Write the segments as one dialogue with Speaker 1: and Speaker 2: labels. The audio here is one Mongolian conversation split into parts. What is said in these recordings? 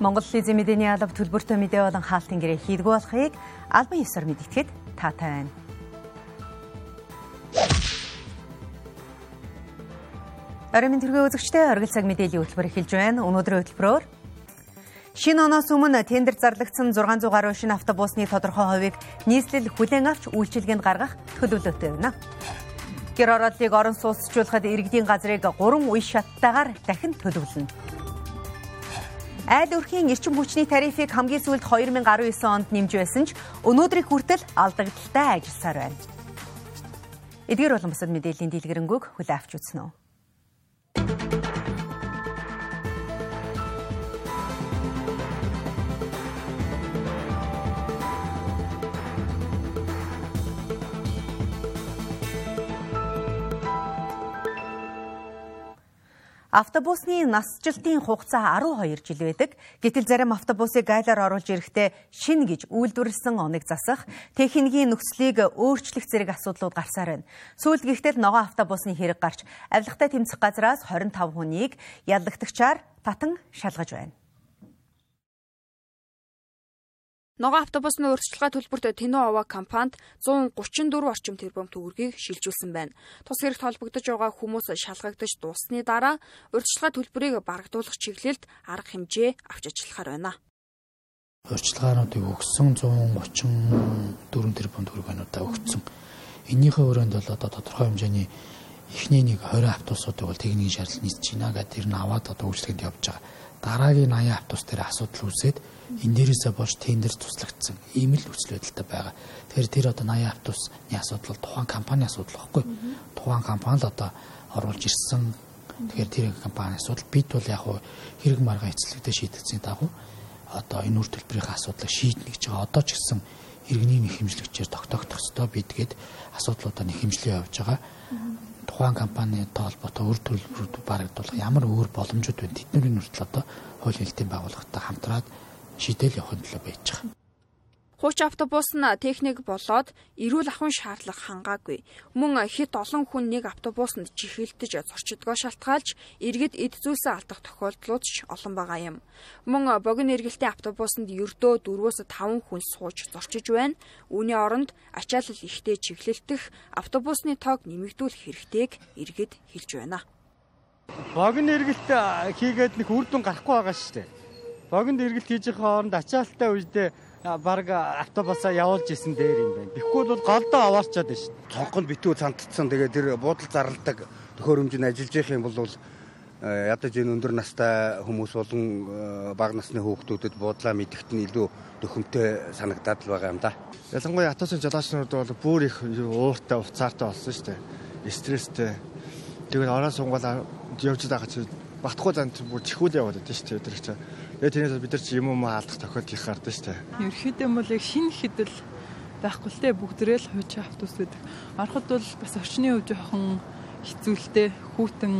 Speaker 1: Монгол Лизийн мэдээний алба төлбөртэй мэдээ болон хаалтын гэрээ хийдгүү болохыг албан ёсоор мэдгэхэд таатай байна. Оройн төргөө үзэгчтэй оргил цаг мэдээллийн хөтөлбөр эхэлж байна. Өнөөдрийн хөтөлбөрөөр Шинэ оноос өмнө тендер зарлагдсан 600 гаруй шинэ автобусны тодорхой хувийг нийслэл хүлээн авч үйлчилгээнд гаргах төлөвлөлттэй байна. Гэр орооллыг орон сууцчлуулахад иргэдийн газрыг 3 үе шаттайгаар дахин төлөвлөнө. Айл өрхийн эрчим хүчний тарифыг хамгийн сүүлд 2019 онд нэмж байсан ч өнөөдрийг хүртэл алдагдaltaй ажилласаар байна. Эдгээр болон бусад мэдээллийн дэлгэрэнгүй хүлээ авч үзнэ үү? Автобусны насжилтын хугацаа 12 жил байдаг. Гэтэл зарим автобусыг гайлаар оруулж ирэхдээ шин гэж үйлдвэрлэсэн оныг засах, техникийн нөхцөлийг өөрчлөх зэрэг асуудлууд гарсаар байна. Сүүлд гихтэл ногоон автобусны хэрэг гарч, авилгатай тэмцэх газраас 25 хүнийг яллагтагчаар татан шалгаж байна.
Speaker 2: Ногоо автобусны урьдчилгаа төлбөрт Тэнүү Ова компанид 134 орчим тэрбум төгрөгийг шилжүүлсэн байна. Тус хэрэгт холбогдож байгаа хүмүүс шалгагдаж дуусны дараа урьдчилгаа төлбөрийг барагдуулах чиглэлд арга хэмжээ авч ажиллахаар байна.
Speaker 3: Урьдчилгаануудыг өгсөн 134 тэрбум төгрөгөөнүүдээ өгсөн. Энийхээ өрөөнд бол одоо тодорхой хэмжээний эхний нэг 20 автобусуудыг бол техникийн шаардлага нийцж байна гэдэг тэр нь аваад одоо үйлчлэгэнд явж байгаа. Дараагийн 80 автобус дээр асуудал үүсээд энэ дээрээсээ болж тендер туслагдсан ийм л үзэл бодолтой байгаа. Тэгэхээр тэр одоо 80 автобусны асуудал тухайн компани асуудал баггүй. Тухайн компани л одоо оруулж ирсэн. Тэгэхээр тэр компани асуудал бид бол яг хэрэг маргаан эцэлгдэ шийдэгцэн дагуу одоо энэ үр төлбөрийн асуудлыг шийднэ гэж байгаа. Одоо ч гэсэн иргэний нэг хэмжлэгчээр тогтоогдох ёстой бидгээд асуудлуудаа нэг хэмжлэе явж байгаа. Тухайн компани тоолботой үр төлбөрүүд барагдуулах ямар өөр боломжууд байна. Тэдний хүртэл одоо хууль хэлтийн байгууллагатай хамтраад шийдэл явахын төлөө байж байгаа.
Speaker 2: Хууч автобус нь техник болоод эрүүл ахуйн шаардлага хангаагүй. Мөн хит олон хүн нэг автобусанд чихэлдэж зорчдгоо шалтгаалж иргэд эд зүйлсээ алдах тохиолдлууд ч олон байгаа юм. Мөн богино эргэлтийн автобусанд ердөө 4-5 хүн сууж зорчиж байна. Үүний оронд ачаалал ихтэй чиглэлтэх автобусны тоог нэмэгдүүлэх хэрэгтэйг иргэд хэлж байна.
Speaker 4: Богино эргэлт хийгээд нэг үр дүн гарахгүй байгаа шүү дээ богинд эргэлт хийж байгаа хооронд ачаалттай үедээ баг автобусаа явуулж исэн дээр юм байна. Тэгэхгүй бол голдоо аваарчаад байна шүү дээ.
Speaker 5: Цонхонд битүү цантцсан тэгээд тэр буудал зарладаг төхөөрөмжөнд ажиллаж явах юм бол ядаж энэ өндөр настай хүмүүс болон бага насны хүүхдүүдэд буудлаа мэдгэт нь илүү дөхөмтэй санагдаад л байгаа юм да.
Speaker 6: Ялангуяа атосын жолоочнууд бол бүр их ууртай уцаартай болсон шүү дээ. Стресстэй. Тэгээд ороо сунгал явж байгаа чи батхгүй зан бүр чихүүл яваад байдаг шүү дээ. Тэр чинь Тэгээ тэрнээс бид нар чи юм юм алдах тохиолдол их гардаг шүү дээ.
Speaker 7: Ерөөхдөө бол яг шинэ хэдэл байхгүй л те бүгдрээ л хууч автобус гэдэг. Ороход бол бас орчны хувь жоохон хэцүүлтэй хүүтэн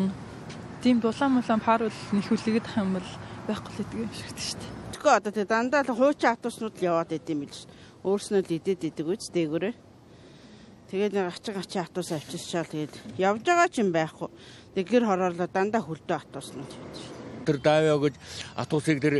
Speaker 7: тийм дулаан мулаан пар бол нэхүлэгдэх юм бол байхгүй л гэдэг юм шиг шүү дээ.
Speaker 8: Тэгэхгүй одоо тэг дандаа л хууч автобуснууд л яваад идэм билж. Өөрснөө л идээд идэг үз дээгүүрээ. Тэгээд нэг ачиг ачи автобус авчирчаал тэгээд явж байгаа ч юм байхгүй. Тэг гэр хороорлоо дандаа хөлдөө явдаг шүү
Speaker 9: тэр давяа гэж атусыг тэр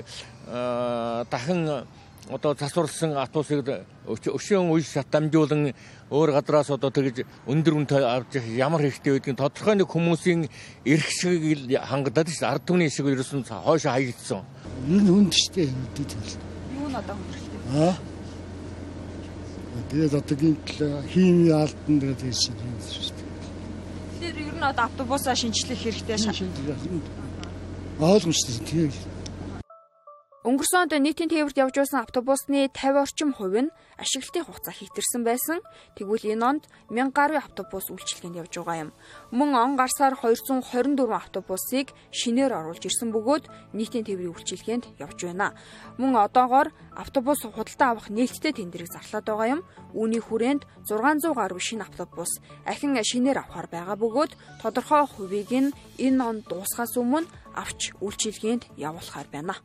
Speaker 9: дахин одоо засварлсан атусыг өшөөн үе шат дамжуулан өөр гадраас одоо тэгж өндөр үнэтэй авч ямар хэрэгтэй байдгийг тодорхой нэг хүмүүсийн эрх шиг хангадаад шүү. Ард түмний шиг ерөөсөн хойш хаягдсан.
Speaker 10: Энэ хүнд штэ хэвдээд л.
Speaker 2: Юу н одоо хүндрэлтэй.
Speaker 10: Аа. Тэгээд одоо гинтл хими алтан тэгээд ирсэн юм шүү дээ.
Speaker 2: Тэгэхээр ер нь одоо автобусаа шинжлэх хэрэгтэй шал.
Speaker 10: Ойлгомжтой тийм.
Speaker 2: Өнгөрсөн онд нийтийн тээвэрт явж байсан автобусны 50 орчим хувь нь ашиглалтын хугацаа хийгдэрсэн байсан. Тэгвэл энэ онд 1000 гаруй автобус үйлчилгээнд явж байгаа юм. Мөн он гарсаар 224 автобусыг шинээр оруулж ирсэн бөгөөд нийтийн тээврийн үйлчилгээнд явж байна. Мөн одоогоор автобус худалдаа авах нээлттэй тендерийг зарлаад байгаа юм. Үүний хүрээнд 600 гаруй шинэ автобус ахин шинээр авахар байгаа бөгөөд тодорхой хувийг нь энэ он дуусахаас өмнө авч үйлчилгээнд явуулахаар байна.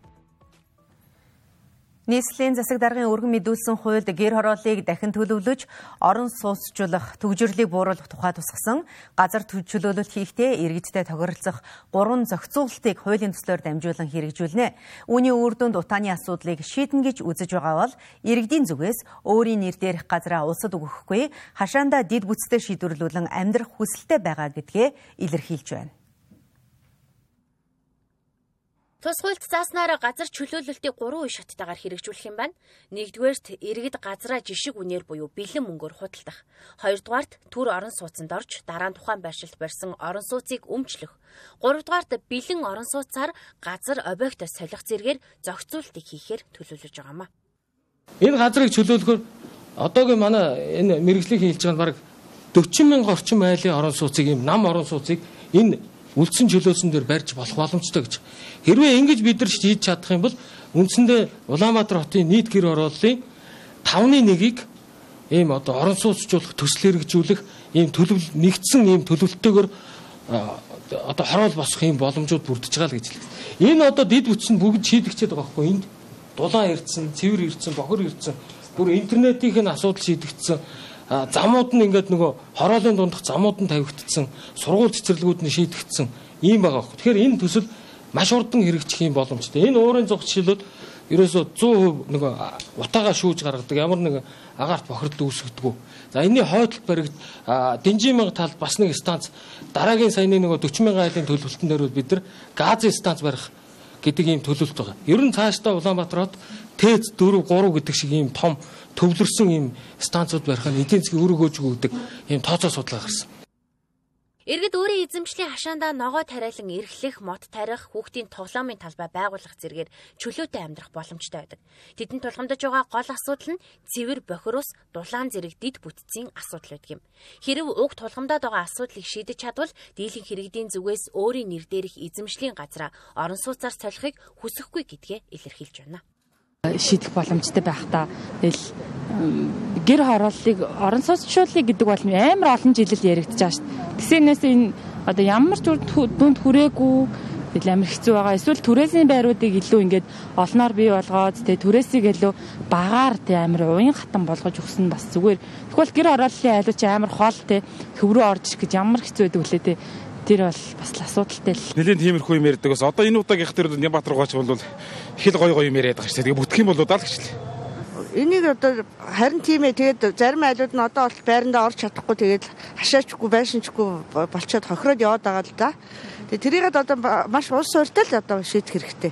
Speaker 1: Нийслэлийн засаг даргын өргөн мэдүүлсэн хуульд гэр хорооллыг дахин төлөвлөж, орон сууцжуулах, төгжрлийг бууруулах тухай тусгасан газар чөлөөлөлт хийхдээ иргэдтэй тохиролцох гурван зохицуулалтыг хуулийн төслөөр дамжуулан хэрэгжүүлнэ. Үүний үр дүнд утааны асуудлыг шийдэн гэж үзэж байгаа бол иргэдийн зүгээс өөрийн нэр дээрх газраа улсад өгөхгүй, хашаандаа дид бүтцтэй шийдвэрлүүлэн амьдрах хүсэлтэй байгаа гэдгээ илэрхийлж байна.
Speaker 11: Тус хуульд зааснаар газар чөлөөлөлтийг 3 үе шаттайгаар хэрэгжүүлэх юм байна. Нэгдүгээрт иргэд газраа жишг үнээр буюу бэлэн мөнгөөр худалдах. Хоёрдугаарт төр орон сууцанд орж дараа нь тухайн байршилд барьсан орон сууцыг өмчлөх. Гуравдугаарт бэлэн орон сууцаар газар объектоо солих зэргээр зохицуултыг хийхээр төлөвлөж байгаамаа.
Speaker 12: Энэ газрыг чөлөөлөхөөр одоогийн манай энэ мэрэгжлийн хэлж байгаа нь баг 40 мянга орчим айлын орон сууцыг юм нам орон сууцыг энэ үлдсэн чөлөөсөн дээр барьж болох боломжтой гэж. Хэрвээ ингэж бид нар хийж чадах юм бол үндсэндээ Улаанбаатар хотын нийт гэр орооллын 5-ны 1-ийг ийм одоо орон сууцжуулах төсөл хэрэгжүүлэх ийм төлөв нэгдсэн ийм төлөвлөлтөөр одоо хороол босох ийм боломжууд бүрдэж байгаа л гэж хэлээ. Энэ одоо дид бүтс нь бүгд шийдэгчээд байгаа хгүй энд дулаан ирдсэн, цэвэр ирдсэн, бохор ирдсэн, бүр интернетийн асуудал шийдэгдсэн замууд нь ингээд нөгөө хороолын дундах замууд нь тавигдсан, сургууль цэцэрлэгүүд нь шийдэгдсэн ийм байгаа хөөх. Тэгэхээр энэ төсөл маш урдан хэрэгжих юм боломжтой. Энэ уурын зугт шилүүд ерөөсөө 100% нөгөө утаагаа шүүж гаргадаг ямар нэг агаарт бохирдол үүсгдэг. За энэний хойдол баригд Дэнжин мянга талд бас нэг станц дараагийн саяны нөгөө 40 мянган айлын төлөвлөлтөн дээр бид нар газын станц барих гэдэг ийм төлөвлөлт байгаа. Ер нь цаашдаа Улаанбаатар хот ТЭЦ 4 3 гэдэг шиг ийм том төвлөрсөн ийм станцууд барих нь эдийн засгийн үр өгөөж өгдөг ийм тооцоо судалгаа гарсан.
Speaker 11: Иргэд өөрийн эзэмшлийн хашаандаа ногоо тариалан эрхлэх, мод тарих, хүүхдийн тоглоомын талбай байгуулах зэргээр чөлөөтэй амьдрах боломжтой байдаг. Тэдэнд тулгамдж байгаа гол асуудал нь цэвэр бохироос дулаан зэрэг дид бүтцийн асуудал байдаг юм. Хэрв уг тулгамдаад байгаа асуудлыг шийдэж чадвал дийлэн хэрэгдийн зүгээс өөрийн нэр дээрх эзэмшлийн газраа орон сууцаар солихыг хүсэхгүй гэдгээ илэрхийлж байна
Speaker 13: шийдэх боломжтой байх та. Тэгэл гэр хорооллыг орон сууцчлуулъя гэдэг бол амар олон жилэл яригдж байгаа шүү дээ. Тэсэнээс энэ одоо ямар ч дүнд хүрээгүй тэгэл амар хэцүү байгаа. Эсвэл түрээсийн байруудыг илүү ингээд олноор бий болгоод тэгээ түрээсийг илүү багаар тэг амар уян хатан болгож өгсөн бас зүгээр. Тэгвэл гэр хорооллын айлуу чи амар хоол тэг хөврөө орж ирэх гэж ямар хэцүү байдаг вүлээ тэг тэр бол бас л асуудалтай л.
Speaker 14: Нэлийн тиймэрхүү юм ярьдаг. Одоо энэ удаагийнх тэр Нямбатар гооч бол их л гоё гоё юм яриад байгаа шүү дээ. Тэгээ бүтэх юм бол удаа л гэж л.
Speaker 8: Энийг одоо харин тийм ээ тэгээд зарим айлууд нь одоо бол байрандаа орж чадахгүй тэгээд хашаачгүй байшинчгүй болчиход хохироод яваад байгаа л да. Тэгээд тэрийгэд одоо маш улс суурьтай л одоо шийдэх хэрэгтэй.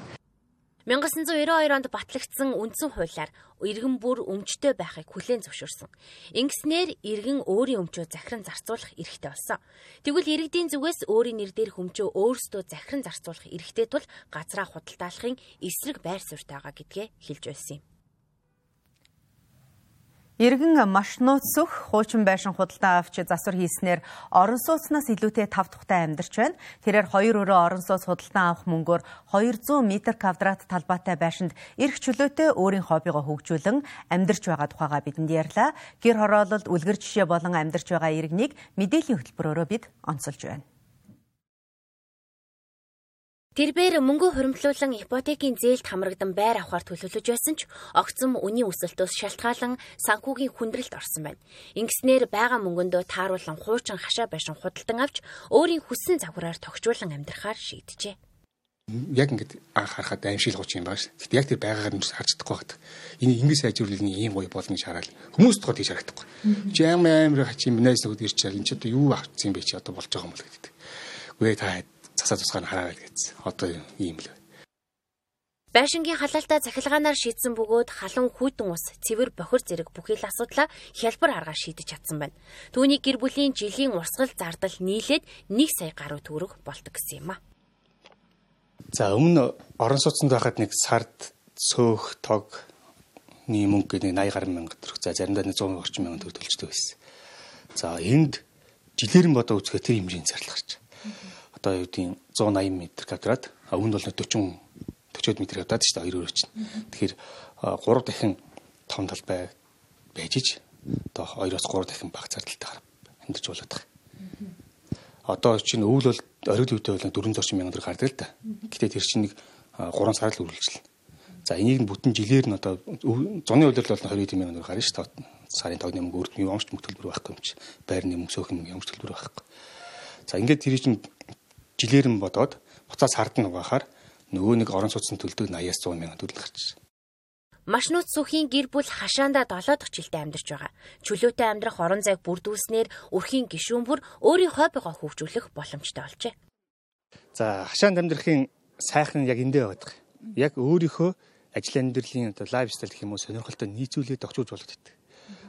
Speaker 11: 1992 онд батлагдсан үндсэн хуулиар иргэн бүр өмчтэй байхыг хүлээн зөвшөөрсөн. Ингэснээр иргэн өөрийн өмчөө захиран зарцуулах эрхтэй болсон. Тэгвэл иргэдийн зүгээс өөрийн нэр дээр хөмчөө өөрсдөө захиран зарцуулах эрхтэй тул газраа худалдаалахын эсрэг байр суурьтай байгаа гэдгээ хэлж байсан юм.
Speaker 1: Иргэн маш нууцсөх хуучин байшин худалдаа авч засвар хийснээр орон сууцнаас илүүтэй тав тухтай амьдарч байна. Тэрээр хоёр өрөө орон сууц худалдаа авах мөнгөөр 200 м квадрат талбайтай байшинд эрх чөлөөтэй өөрийн хоббигоо хөгжүүлэн амьдарч байгаа тухайга бидэнд ярьлаа. Гэр хороололд үлгэр жишээ болон амьдарч байгаа иргэнийг мэдээллийн хөтөлбөрөөрөө бид онцолж байна.
Speaker 11: Тэрбээр мөнгө хуримтлуулан ипотекийн зээлд хамрагдан байр авахар төлөвлөж байсан ч огцом үнийн өсөлтөөс шалтгаалan санхүүгийн хүндрэлт орсон байна. Ингэснээр байгаа мөнгөндөө тааруулан хуучин хашаа байшин худалдан авч өөрийн хүссэн загвараар тогтжуулан амьдрахаар шийджээ.
Speaker 15: Яг ингээд анх харахад аимшиглах юм байна ш. Гэтэ яг тэр байгаагаар нь харж чадахгүй байна. Энэ ингэ сайжруулны ийм гоё болно гэж хараад хүмүүс тоход хийж харагдахгүй. Чи амар амар хач юм найс нөхөд ирч чаал энэ ч одоо юу авчихсан бэ чи одоо болж байгаа юм бол гэдэг. Үгүй та засаа тусгаар хараад гэсэн. Одоо ийм л.
Speaker 11: Байшингийн халаалтаа цахилгаанаар шийдсэн бөгөөд халуун хүйтэн ус, цэвэр бохир зэрэг бүхий л асуудлаа хялбар аргаар шийдэж чадсан байна. Түүний гэр бүлийн жилийн урсгал зардал нийлээд 1 сая гаруй төгрөг болдог гэсэн юм а.
Speaker 15: За өмнө орон сууцнд байхад нэг сард сөөх, тог ний мөнгө гэдэг 80 гаруй мянга төгрөг. За заримдаа 100 орчим мянган төгрөг төлжтэй байсан. За энд жилээр нь бодоо үзэхэд тэр хэмжээний зардал гарч одоо юу гэдгийг 180 м квадрат өмнө бол 40 40 м квадрат шүү дээ хоёр өрөө чинь. Тэгэхээр 3 дахин том талбай байж ич одоо 2-оос 3 дахин бага зардалтайгаар амьдарч болоод байгаа. Одоо чинь өвөл бол оргил үедээ бол 400 мянган төгрөг гардаг л да. Гэтэ тэр чинь нэг 3 сар л үргэлжлэн. За энийг нь бүтэн жилээр нь одоо зуны үйлрэл бол 20 мянган төгрөг гарна шүү дээ. Сарын тогны мөнгө өөр юм амч мөнгөлбөр байхгүй юм чи. Байрны мөнгө сөөхөн мөнгө амч төлбөр байхгүй. За ингээд тэр чинь жилээр нь бодоод буцаа сард нь угаахаар нөгөө нэг орон сууцны төлдөг 80-аас 100 мянган төгрөг гарч.
Speaker 11: Машнууд сүхийн гэр бүл хашаандаа 7 дахь жилдээ амьдарч байгаа. Чөлөөтэй амьдрах орон зайг бүрдүүлснээр өрхийн гишүүн бүр өөрийн хоббигоо хөгжүүлэх боломжтой болжээ.
Speaker 15: За хашаанд амьдрахын сайхан яг эндээ байдаг. Яг өөрийнхөө ажил амьдралын одоо лайфстайл гэх юм уу сонирхолтой нийцүүлээд огцуж болоод идэг.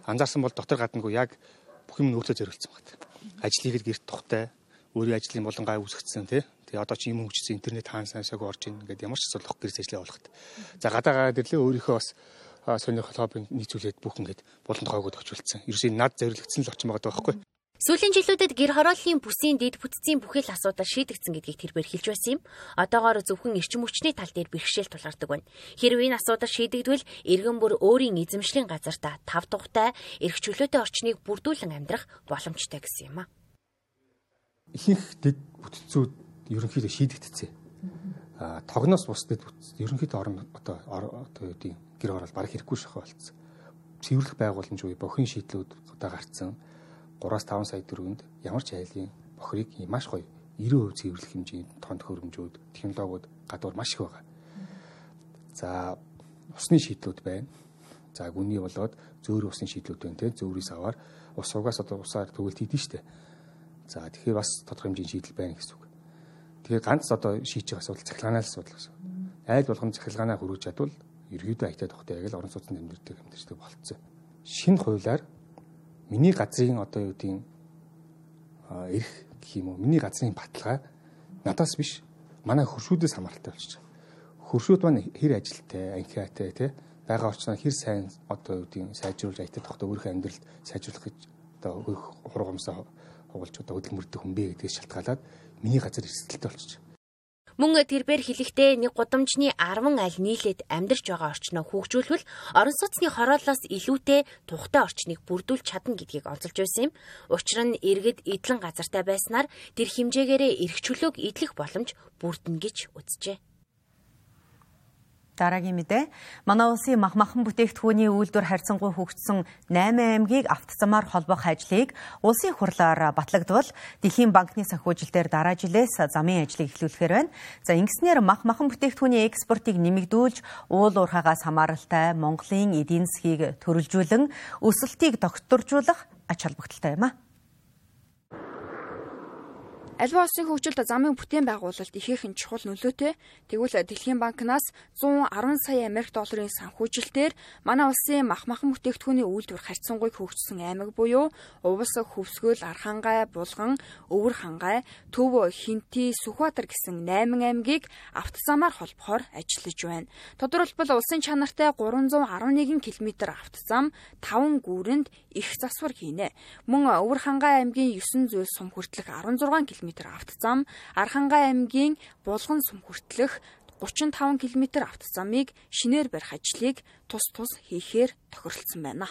Speaker 15: Анзаарсан бол дотор гаднаггүй яг бүх юм өөртөө зориулсан байна. Ажил хийгээд гэрт тухтай өөрийн ажлын болонгай үүсгэсэн тий. Тэгээ одоо чи юм хөгжсөн интернет хаан сансаг орж ийн гэдэг ямар ч асуудал гэрс ажиллаа болоход. За гадаа гараад ирлээ өөрийнхөө бас сонирхол хоббинд нийцүүлээд бүх ингээд болон тохойгод очилсан. Ерөөсөө над зориулагдсан л очим байгаа байхгүй.
Speaker 11: Сүүлийн жилүүдэд гэр хорооллын бүсийн дэд бүтцийн бүхэл асуудал шийдэгдсэн гэдгийг тэрбэр хэлж байсан юм. Одоогоор зөвхөн эрчим хүчний тал дээр бэрхшээл тулгардаг байна. Хэрвээ энэ асуудал шийдэгдвэл иргэн бүр өөрийн эзэмшлийн газартаа тав тухтай эрх чөлөөтэй орчныг бүрдүүлэн амьдрах боломжтой гэсэн юм а.
Speaker 15: Ихэнх дэд бүтцүүд ерөнхийдөө шийдэгдсэн. А тогноос бус дэд бүтц ерөнхийдөө орон одоо одоо юу гэдэг гэр хороол баг хэрэггүй шахаа болцсон. Цэвэрлэх байгууламж үе бохин шийдлүүд одоо гарцсан 3-5 сая төгрөгөнд ямар ч айлын бохирыг маш гоё 90% цэвэрлэх хэмжээний тон төхөөрөмжүүд, технологиуд гадуур маш их байгаа. За усны шийдлүүд байна. За гүний болоод зөөр усны шийдлүүд байна те зөөрөөс аваар ус угаас одоо усаар төгөлт хийдэж штэ. За тэгэхээр бас тодорхой хэмжээний шийдэл байна гэсэн үг. Тэгэхээр ганц одоо шийдэж байгаа асуудал цахилгаанаас асуудал гэсэн. Айл болгон цахилгаанаа хөрвүүлж чадвал ерөөдөө аятаа тогтой яг л орон сууцны амьдэрдэг амьдэрдэг болцсон. Шинэ хуулиар миний газрын одоо юу гэдгийг эрх гэх юм уу миний газрын баталгаа надаас биш манай хөршүүдээс хамааралтай болчих. Хөршүүд маань хэр ажилтай, анхиатай тий байгаа учраас хэр сайн одоо юу гэдгийг сайжруулж аятаа тогтоо өөрийнхөө амьдралд сайжруулах гэж одоо хургамсаа хугалж одоо хөдөлмөрдөх хүн бэ гэдгээс шалтгаалаад миний газар эрсдэлтэй болчих.
Speaker 11: Мөн тэрбээр хэлэхдээ нэг гудамжны 10 аль нийлээд амьдарч байгаа орчноо хөгжүүлвэл орон сууцны хороолоос илүүтэй тухтай орчныг бүрдүүлж чадна гэдгийг онцолж байсан юм. Учир нь иргэд эдлэн газартай байснаар тэр хэмжээгээрээ эрх чөлөөг эдлэх боломж бүрдэнэ гэж үзжээ.
Speaker 1: Дараагийн мэдээ. Манай улсын мах махан бүтээгдэхүүний үйлдвэр харьцангуй хөгжсөн 8 аймгийг автозамаар холбох ажлыг улсын хурлаар батлагдвал Дэлхийн банкны санхүүжилтээр дараа жилээс замын ажлыг эхлүүлэхээр байна. За ингэснээр мах махан бүтээгдэхүүний экспортыг нэмэгдүүлж, уул уурхаагаас хамааралтай Монголын эдийн засгийг төрөлжүүлэн өсөлтийг докторжуулах ач холбогдолтой юм а.
Speaker 2: Альва улсын хөгжилд замын бүтээн байгуулалт ихээхэн чухал нөлөөтэй. Тэгвэл Дэлхийн банкнаас 110 сая Америк долларын санхүүжилтээр манай улсын мах махан бүтээгдэхүүний үйлдвэр харьцангуйг хөгжсөн аймаг буюу Увас, Хөвсгөл, Архангай, Булган, Өвөр хангай, Төв, Хинти, Сүхбаатар гэсэн 8 аймгийг автозамаар холбохоор ажиллаж байна. Тодорхойлбол улсын чанартай 311 км автозам 5 гүүрэнд их засвар хийнэ. Мөн Өвөр хангай аймгийн 9 зүйл сум хүртэлх 16 км км автозам, Архангай аймгийн Булган сум хүртэлх 35 км автозамыг шинээр барих ажлыг тус тус хийхээр тохиролцсон байна.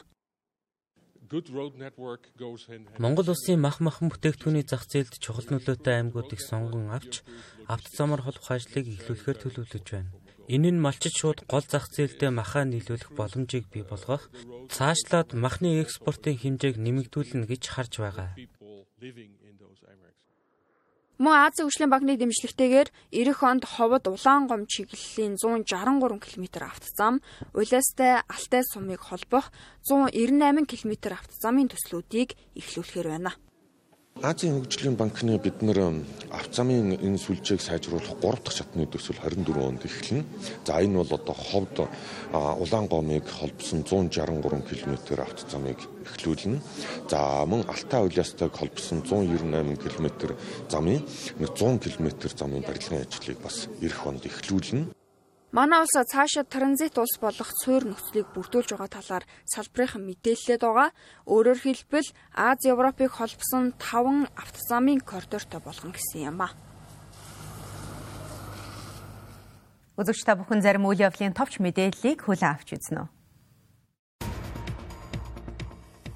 Speaker 16: Монгол улсын мах махан бүтээгдэхүүний зах зээлд чухал нөлөөтэй аймагуудыг сонгон авч автозамаар холбох ажлыг эхлүүлэхээр төлөвлөж байна. Энэ нь малчид шууд гол зах зээлдээ махаа нийлүүлэх боломжийг бий болгох, цаашлаад махны экспортын хэмжээг нэмэгдүүлнэ гэж харж байгаа.
Speaker 2: Мөн Азийн хөгжлийн банкны дэмжлэгтэйгээр эх онд ховод Улаангом чиглэлийн 163 км автозам, Улаастай Алтай сумыг холбох 198 км автозамын төслүүдийг эхлүүлэхээр байна.
Speaker 17: Азийн хөгжлийн банкны бид нэр автозамын энэ сүлжээг сайжруулах 3 дахь шатны төсөл 24 онд эхэлнэ. За энэ бол одоо ховд Улаангомыг холбосон 163 км автозамыг эхлүүлнэ. За мөн Алтай улаастайг холбосон 198 км замын 100 км замын барилгын ажлыг бас эх онд эхлүүлнэ.
Speaker 2: Манай улс цаашаа транзит улс болох суур нөхцөлийг бүрдүүлж байгаа талаар салбарынхан мэдээлэлээд байгаа. Өөрөөр хэлбэл Аз Европыг холбосон 5 автозамын коридортой болгоно гэсэн юм а.
Speaker 1: Үзэгч та бүхэн зарим үйл явдлын товч мэдээллийг хүлээн авч үзнэ үү?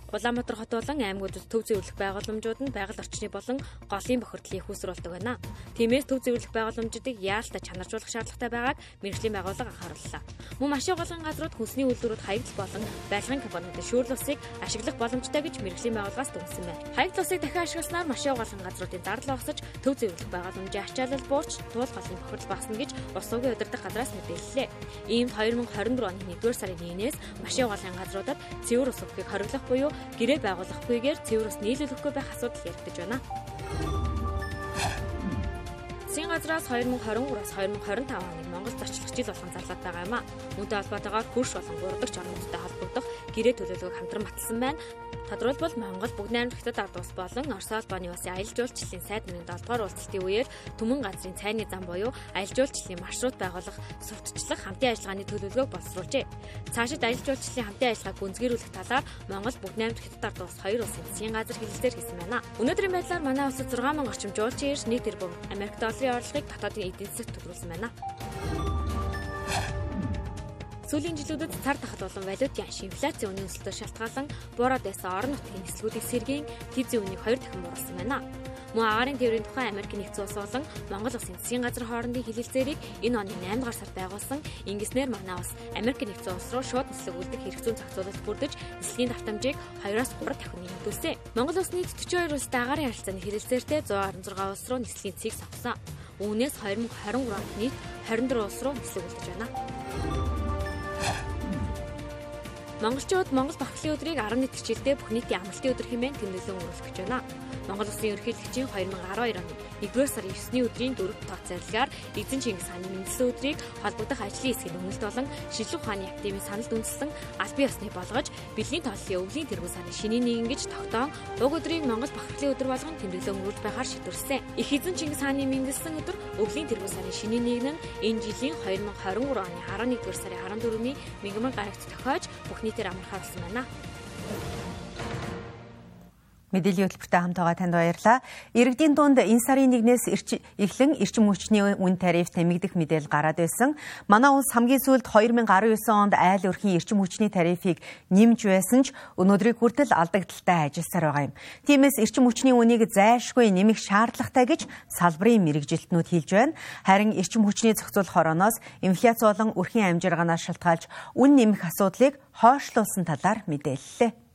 Speaker 18: Улаанбаатар хот болон аймагуудад төв зөвлөх байгууламжууд нь байгаль орчны болон голын бохирдлыг хүсрүүлдэг байна. Тиймээс төв зөвлөх байгууламжуудыг яалтаа чанаржуулах шаардлагатай байгааг мэрэгжлийн байгууллага анхаарууллаа. Мөн машин голгын газрууд хүнсний үйлдвэрүүд хаягдл болон барилгын компаниудын шүүрл усыг ашиглах боломжтой гэж мэрэгжлийн байгууллагаас дүгнсэн байна. Хаягдл усыг дахин ашигласнаар машин голгын газруудын зардал багасж төв зөвлөх байгууламжийн ачаалал буурч туул голын бохирдол багасна гэж ус угийн удирдах газраас мэдээллээ. Иймд 2024 оны 1-р сарын 1-ээс машин голгын газруудад цэвэр ус өгөхийг хориглох буюу гэрээ байгуулахгүйгээр цэвэр ус нийлүүлэхгүй байх асуудал яригдж байна. Засгийн газраас 2023-аас 2025 оны Монгол зочлох жил болгон зарлаад байгаа юм а. Үүнтэй холбоотойгоор хөрш болон гурдагч орнуудтай холбогдох гэрээ төлөвлөгөөг хамтран баталсан байна. Тодорхойлбол Монгол бүгд найрамд хятад ард улс болон Орос улбаны улсын аялал жуулчлалын сайд нэрийн 7 дугаар уулзалтын үеэр Түмэн газрын цайны зам буюу аялал жуулчлалын маршрут байгуулах сурталчлах хамтын ажиллагааны төлөвлөгөөг боловсруулжээ. Цаашид аялал жуулчлалын хамтын ажиллагааг гүнзгийрүүлэх талаар Монгол бүгд найрамд хятад ард улс хоёр улсын засгийн газар хэлэлцээр хийсэн байна. Өнөөдрийн байдлаар манай улсад 6 мянган орчим жуулчин ирж нийт тэрбум Америк долларын орлогыг дотоодын эдийн засагт төвлөрүүлсэн байна. Сүүлийн жилүүдэд цар тахал болон валютын аш инфляцийн үнийн өсөлтөөр шалтгаалan буураад байсан орон нутгийн нислэгүүдийг сэргийн тэзийн үнийг хоёр дахин бууруулсан байна. Мөн агарын тээврийн тухай Америк нэгдсэн улс болон Монгол улсын засгийн газар хоорондын хилэлцээрийг энэ оны 8 дугаар сард байгуулсан ингэснээр манай улс Америк нэгдсэн улс руу шууд нислэг үлдэх хэрэг зүйн зохицуулалт бүрдэж нислэгийн давтамжийг 2-оос 3 дахин нэмэгдүүлсэн. Монгол улс нийт 42 улстай агарын харилцааны хилэлцээртэй 116 улс руу нислэгийн цэгийг савсан. Үүнээс 2023 онд нийт 24 улс руу нислэг үлдэж байна. Монголчууд Монгол багтлын өдрийг 11 хичээлдээ бүх нийтийн амралтын өдөр хэмээн тэмдэглэн өнгөрүүлэх гэж байна. Монгол Улсын ерөнхийлөгчийн 2012 оны 1-р сарын 9-ний өдрийн дөрөв тооц зарлагаар Эзэн Чингис хааны мэндэлсэн өдрийг холбогдох ажлын хэсгийн өмнөлт болон Шилэг ухааны активын саналд үндэслэн албан ёсны болгож бэлгийн тооллын өвлийн тэргуун сарын шинийн нэгэн гэж тогтоон уг өдрийг Монгол бахархлын өдөр болгон тэмдэглэн өнгөрүүлж байхаар шийдвэрлсэн. Их Эзэн Чингис хааны мэндэлсэн өдөр өвлийн тэргуун сарын шинийн нэгэн нь энэ жилийн 2023 оны 11-р сарын 14-ний Мегман гарагт тохиож бүх нийтээр амархаар болсон байна.
Speaker 1: Мэдээллийн хөтөлбөртэй хамт байгаа танд баярлалаа. Иргэдийн дунд энэ сарын 1-ээс эхлэн эрчим хүчний үн тариф нэмэгдэх мэдээлэл гараад байсан. Манай улс хамгийн сүүлд 2019 онд айл өрхийн эрчим хүчний тарифыг нэмж байсан ч өнөөдрийг хүртэл алдагдaltaй ажилласаар байгаа юм. Тиймээс эрчим хүчний үнийг зайлшгүй нэмэх шаардлагатай гэж салбарын мэрэгжилтнүүд хэлж байна. Харин эрчим хүчний зохицуулах орооноос инфляц болон өрхийн амжиргаанаас шалтгаалж үн нэмэх асуудлыг хойшлуулсан талаар мэдээллээ.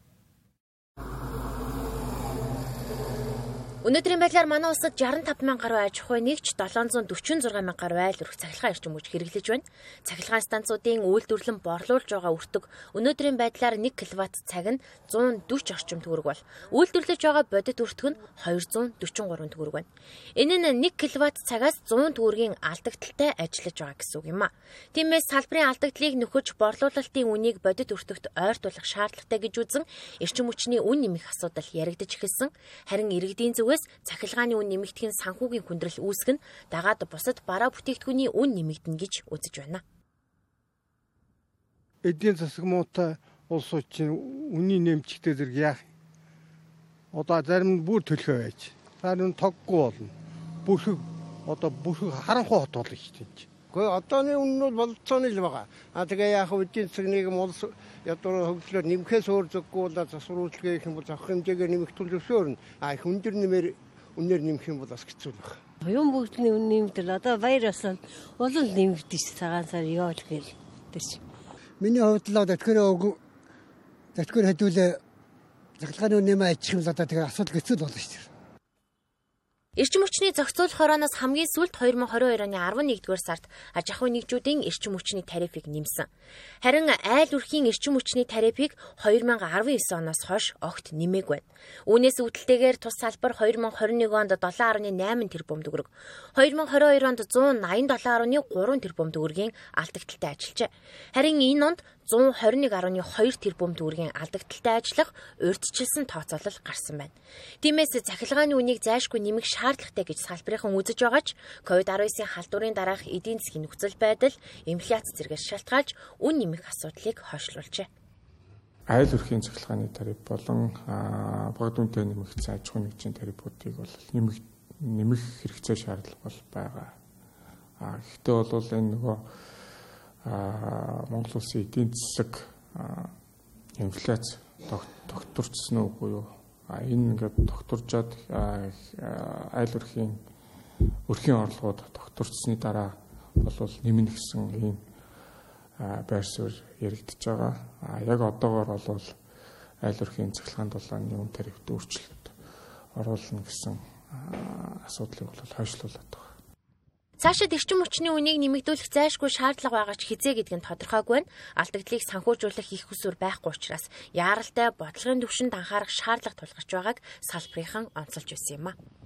Speaker 18: Өнөөдрийн байдлаар манай улсад 65 мянган гаруй аж ахуй нэгж 746 мянган гаруй айл өрх цахилгаан эрчим хүч хэрэглэж байна. Цахилгаан станцуудын үйлдвэрлэн борлуулж байгаа өртөг өнөөдрийн байдлаар 1 кВт цаг нь 140 орчим төгрөг бол үйлдвэрлэж байгаа бодит өртөг нь 243 төгрөг байна. Энэ нь 1 кВт цагаас 100 төгрөгийн алдагдaltaй ажиллаж байгаа гэсэн үг юм а. Тиймээс салбарын алдагдлыг нөхөж борлуулалтын үнийг бодит өртөгт ойртуулах шаардлагатай гэж үзэн эрчим хүчний үн нэмэх асуудал яригдж эхэлсэн. Харин иргэдийн зүг зүгээс цахилгааны үн нэмэгдэх нь санхүүгийн хүндрэл үүсгэн дагаад бусад бараа бүтээгдэхүүний үн нэмэгдэнэ гэж үзэж байна.
Speaker 10: Эдийн засаг муутай улсууд чинь үнийн нэмжтэй зэрэг яах одоо зарим нь бүр төлхөө байж зарим нь тоггүй болно. Бүрхэг одоо бүрхэг харанхуй хот болно шүү дээ Гэхдээ одооны үнэн бол болцооны л байгаа. А тэгээ яг эдийн засаг нийгэм улс ядуу хөгжлөөр нэмэхээс өөр зөвгүй бол засвар үйлчлэгээ гэх юм бол авах хэмжээгээр нэмэгдүүл өсөөрнө. А их өндөр нэмэр үнээр нэмэх юм бол бас хэцүү байна.
Speaker 19: Оюун бүгдний үн нэмдэл одоо баяр асал улал нэмэгдэж цагаан сар ёол гэл тийш.
Speaker 10: Миний хувьд л тэгэхээр өг тэтгэр хэдүүлээ захлагын үн нэмэ ачих юм л одоо тэгээ асуудал хэцүү болно шүү дээ.
Speaker 18: Эрчим хүчний зохицуулах хорооноос хамгийн сүүлд 2022 оны 11-р сард аж ахуй нэгжүүдийн эрчим хүчний тарифыг нэмсэн. Харин айл өрхийн эрчим хүчний тарифыг 2019 оноос хойш огт нэмээгүй байна. Үүнээс үүдэлтэйгээр тус салбар 2021 онд 7.8 тэрбум төгрөг, 2022 онд 187.3 тэрбум төгрөгийн алдагдaltaй ажиллажээ. Харин энэ онд 121.2 тэрбум төгрөгийн алдагдaltaй ажиллах урьдчилсан тооцоолол гарсан байна. Тиймээс захилгааны үнийг зайлшгүй нэмэх шаардлагатай гэж салбарынхан үзэж байгаа ч COVID-19-ийн халдварын дараах эдийн засгийн нөхцөл байдал инфляц зэрэгс шалтгаалж үн нэмэх асуудлыг хойшлуулжээ.
Speaker 20: Айл өрхийн захилгааны тариф болон богд үнэтэй нэмэгдсэн аж ахуйн нэгжийн тарифуудыг бол нэмэх нэмэх хэрэгцээ шаардлага бол байгаа. А гэхдээ бол энэ нөгөө Монгол улсын эдийн засаг инфляц докторчсон уу юу? А энэ ингээд докторжаад айл өрхийн өрхийн орлогууд докторчсны дараа бол нэмнэ гэсэн ийм байр суурь яригдж байгаа. А яг одоогор бол айл өрхийн цахилгаан дулааны үн тарифт өөрчлөлт оруулна гэсэн асуудлыг бол хойшлуулад.
Speaker 11: Цаашид эрчим хүчний үнийг нэмэгдүүлэх зайлшгүй шаардлага байгаа ч хизээ гэдг нь тодорхойгүй нь алдагдлыг санхүүжүүлэх их хүсвэр байхгүй учраас яаралтай бодлогын төвшөнд анхаарах шаардлага тулгарч байгааг салбарынхан онцолж байсан юм а.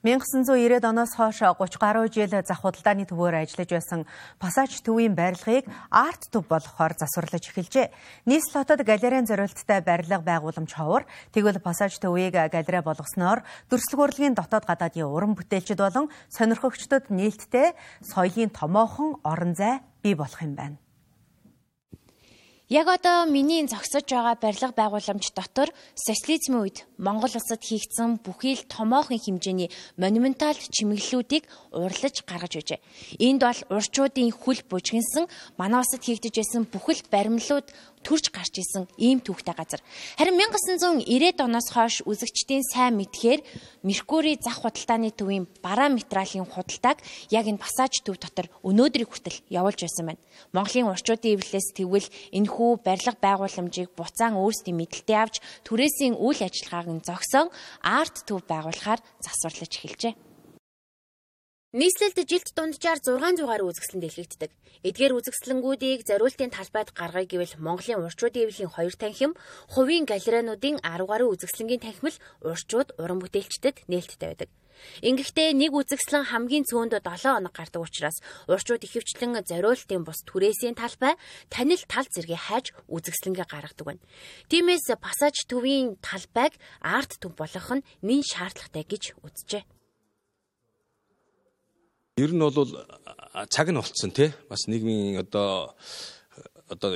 Speaker 1: 1990-ад оноос хойш 30 гаруй жил зах худалдааны төвөөр ажиллаж байсан Пассаж төвийн барилгыг арт төв болохоор засварлаж эхэлжээ. Нийслэлотод галерейн зориулттай барилга байгууламж ховор тэгвэл Пассаж төвийг галерей болгосноор дүрслэг урлагийн дотоод гадаадын уран бүтээлчд болон сонирхогчдод нээлттэй соёлын томоохон орон зай бий болох юм байна.
Speaker 11: Яг одоо миний зогсож байгаа барилга байгууламж дотор социализмын үед Монгол улсад хийгдсэн бүхий л томоохон хэмжээний монументал чимэглэлүүдийг урлаж гаргаж байжээ. Энд бол урчуудын хүл бужигнсан манай улсад хийгдэж байсан бүхэл баримлууд төрж гарч исэн ийм түүхтэй газар. Харин 1990-ад оноос хойш үзэгчдийн сайн мэдхээр Меркури зах худалдааны төвийн бараа материалын худалдааг яг энэ пассаж төв дотор өнөөдрийг хүртэл явуулж байсан байна. Монголын урчуудын эвлэлээс тэгвэл энэхүү барилга байгууламжийг буцаан өөрсдийн мэдлэлтэй авч түрээсийн үйл ажиллагааг нь зогсоон арт төв байгуулахаар засварлаж эхэлжээ. Нийслэлд жилд дунджаар 600-аар үзэсгэлэн дэлгэгддэг. Эдгээр үзэсгэлэнгүүдийг зориултын талбайд гаргая гэвэл Монголын урчуудын эвлэлийн хоёр танхим, хувийн галерейнуудын 10 гаруй үзэсгэлэнгийн танхимл урчууд уран бүтээлчдэд нээлттэй байдаг. Ингэхдээ нэг үзэсгэлэн хамгийн цөөнд 7 хоног гардаг учраас урчууд ихэвчлэн зориултын бус түрээсийн талбай танил тал зэрэг хайж үзэсгэлэнгээ гаргадаг байна. Тиймээс пассаж төвийн талбайг арт төв болгох нь нэн шаардлагатай гэж үзжээ.
Speaker 21: Ер нь бол цаг нь болцсон тий. Бас нийгмийн одоо одоо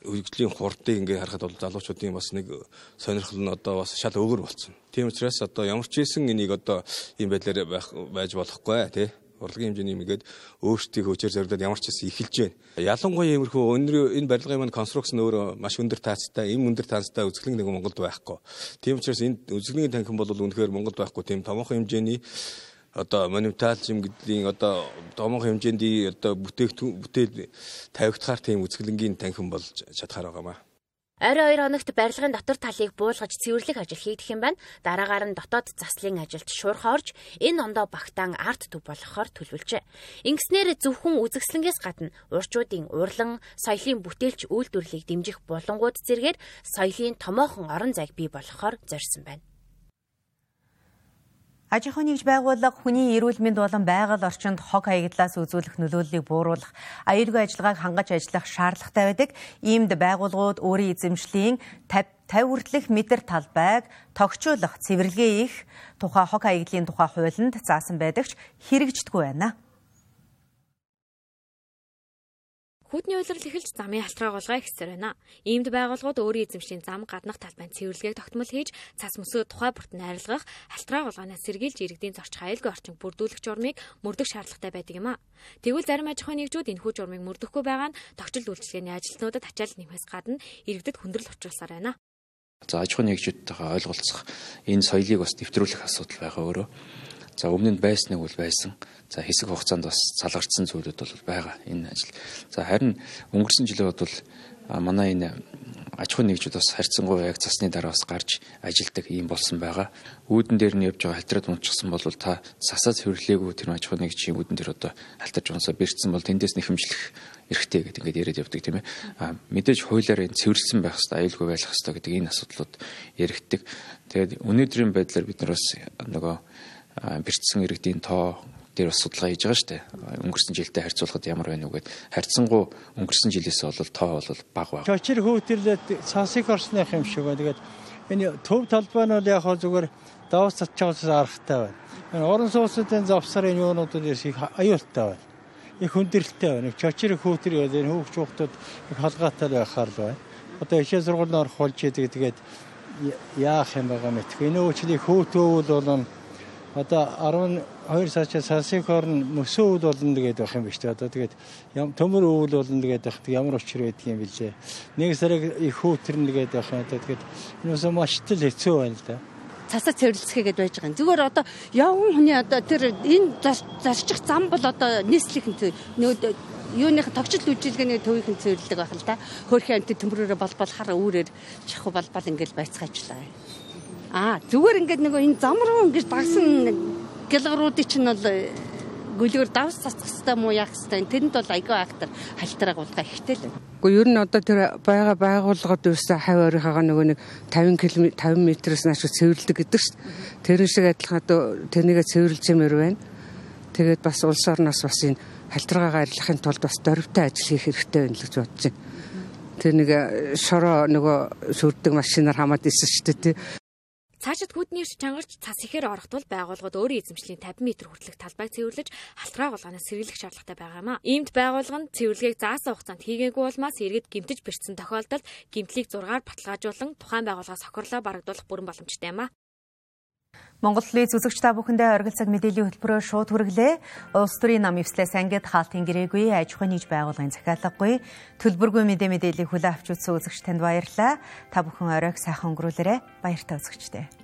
Speaker 21: хөгжлийн хурдыг ингээ харахад бол залуучуудын бас нэг сонирхол нь одоо бас шал өөр болцсон. Тийм учраас одоо ямар ч ийсэн энийг одоо ийм байдлаар байх байж болохгүй тий урлагийн хэмжээний нэгээд өөрсдийн хөгжөөр зориулаад ямар ч хэсэг эхэлж байна. Ялангуяа иймэрхүү өнөр энэ барилгын маань конструкшн өөрөө маш өндөр таацтай, им өндөр таацтай үзэсгэлэн нэг Монголд байхгүй. Тийм учраас энэ үзэсгэлэнгийн танхим бол үнэхээр Монголд байхгүй. Тийм томоохон хэмжээний одоо монументализм гэдгийн одоо томоохон хэмжээний одоо бүтээгдэхүүн бүтээл тавигдахаар тийм үзэсгэлэнгийн танхим болж чадхаар байгаамаа.
Speaker 11: Орой 2 хоногт барилгын дотор талыг буулгаж цэвэрлэх ажил хийгдэх юм байна. Дараагаар нь дотоод заслын ажилд шуурхаа орж энэ ондоо багтаан арт төв болгохоор төлөвлөжээ. Ингэснээр зөвхөн үзэсгэлэнгээс гадна урчуудын урлан, соёлын бүтээлч үйлдвэрлэлийг дэмжих булангууд зэргээр соёлын томоохон орон зайг бий болгохоор зорьсон байна.
Speaker 1: Аж ахуйн нэгж байгууллага хүний эрүүл мэнд болон байгаль орчинд хог хаягдлаас үзүүлэх нөлөөллийг бууруулах, аюулгүй ажиллагааг хангаж ажиллах шаардлагатай байдаг. Иймд байгууллагууд өөрийн эзэмшлийн 50 50 хүртэлх метр талбайг тогтчуулах, цэвэрлэгээ их тухай хог хаягдлын тухай хуулинд заасан байдаг ч хэрэгждэггүй байна.
Speaker 2: Хүүтний улирал эхэлж замын халтраа голгой ихсээр байна. Иймд байгууллагууд өөрийн эзэмшлийн зам гаднах талбайн цэвэрлэгийг тогтмол хийж цас мөсөө тухай бүрт найрлах, халтраа голгоонаас сэргийлж иргэдийн зорчих аюулгүй орчин бүрдүүлэх журмыг мөрдөх шаардлагатай байдаг юм а. Тэгвэл зарим аж ахуйн нэгжүүд энэхүү журмыг мөрдөхгүй байгаа нь тогтчил үйлчлэгээний ажилтнуудад ачаал нэмэхээс гадна иргэдэд хүндрэл учруулсаар байна.
Speaker 22: За аж ахуйн нэгжүүдтэйгээ ойлголцох энэ соёлыг бас нэвтрүүлэх асуудал байгаа өөрөө. За өмнө нь байсныг бол байсан. За хэсэг хугацаанд бас салгарчсан зүйлүүд бол байгаа энэ ажил. За харин өнгөрсөн жилүүд бол манай энэ аж ахуйн нэгжүүд бас харьцангуй яг цасны дараа бас гарч ажилдаг юм болсон байгаа. Үүдэн дээр нь явж байгаа халтраад унчихсан бол та сасаа цэвэрлээгүй тэр аж ахуйн нэгжийн үүдэн дээр одоо халтарч унсаа бэрцсэн бол тэндээс нэхэмжлэх эрхтэй гэдэг ингээд яриад явдаг тийм ээ. А мэдээж хуулиар энэ цэвэрлсэн байх хэрэгтэй, аюулгүй байх хэрэгтэй гэдэг энэ асуудлууд яригддаг. Тэгээд өнөөдрийн байдлаар бид нар бас нөгөө бэрцсэн иргэдийн тоо дээр бас судалгаа хийж байгаа шүү дээ. Өнгөрсөн жилдээ харьцуулахад ямар байна уу гэд харьцангуй өнгөрсөн жилээс бол тоо бол бага байна.
Speaker 10: Чочир хөөтөрлөд цасыг орсных юм шиг байна. Тэгээд энэ төв талбай нь бол яг хоо зүгээр давс татчаагаас аргатай байна. Энэ орон сууцны завсарын юунуудад их аюултай байна. Их хүндрэлтэй байна. Чочир хөөтөр гэдэг энэ хүүхч хүүхдүүд их холгаатай байхаар л байна. Одоо ихээ сургуулийн орох болж идэг тэгээд яах юм байгаа мэдгүй. Энэ өөчлийг хөөтөөвөл бол
Speaker 4: одоо 12 сарчаа сарсын хорн мөсөн үйл болно гэдэг байх юм биш үү? Одоо тэгээд төмөр үйл болно гэдэг байх ямар учир байдаг юм бэлээ. Нэг сарыг их хүүтэрнэ гэдэг байх. Одоо тэгээд энэ ус маш тэл хэцүү байна л да
Speaker 23: цасаа цэвэрлэцгээгээд байж байгаа юм. Зүгээр одоо явган хүний одоо тэр энэ зарчих зам бол одоо нийслэлийн нөө юуных тогтчл үйлчилгээний төвийн цэвэрлэг байх л да. Хөөрхөн амт төмрөөрөө болбол хар үүрээр чиху болбол ингээл байцгаажлаа. Аа зүгээр ингээд нөгөө энэ зам руу ингэж дагсан гэлгаруудыг чинь бол гүлгэр давс цацах хэвээр муу яах хэвээр тэрэнд бол айгаа актер хальтраг уулга ихтэй л.
Speaker 24: Гэхдээ ер нь одоо тэр байгаа байгууллагад юусан хавь орийнхоо нөгөө нэг 50 км 50 м-ээс нааш цэвэрлдэг гэдэг шүү дээ. Тэрэн шиг адилхан одоо тэрнийгээ цэвэрлж юмэр байна. Тэгээд бас улс орноос бас энэ хальтрагаагаа арилгахын тулд бас дөрвтэй ажил хийх хэрэгтэй байна л гэж бодож байна. Тэр нэг шороо нөгөө сүрдэг машинаар хамаад исэн шүү дээ тий.
Speaker 18: Цаашид хүднийрч чангарч цас ихээр орохдвол байгууллагууд өөрийн эзэмшлийн 50 м хүртэлх талбайг цэвэрлэж халтраа гулгаанаас сэргийлэх шаардлагатай байгаа юм а. Иймд байгууллага нь цэвэрлэгийг заасан хугацаанд хийгээгүй улмаас иргэд гимтэж бэрцсэн тохиолдолд гимтлийг 6-аар баталгаажуулан тухайн байгууллагаас хохирлоо барагдуулах бүрэн боломжтой юм а.
Speaker 1: Монголын зүсэгч та бүхэндээ оргил цаг мэдээллийн хөтөлбөрөөр шууд хүргэлээ. Улс төрийн нам эвслээс ангид хаалтын гэрээгүй аж ахуйн нийт байгууллагын захиалгагүй төлбөргүй мэдээ мэдээллийг хүлээн авч үзсэн үзэгч танд баярлалаа. Та бүхэн оройг сайхан өнгөрүүлээрэ. Баяртай үзэгчтэй.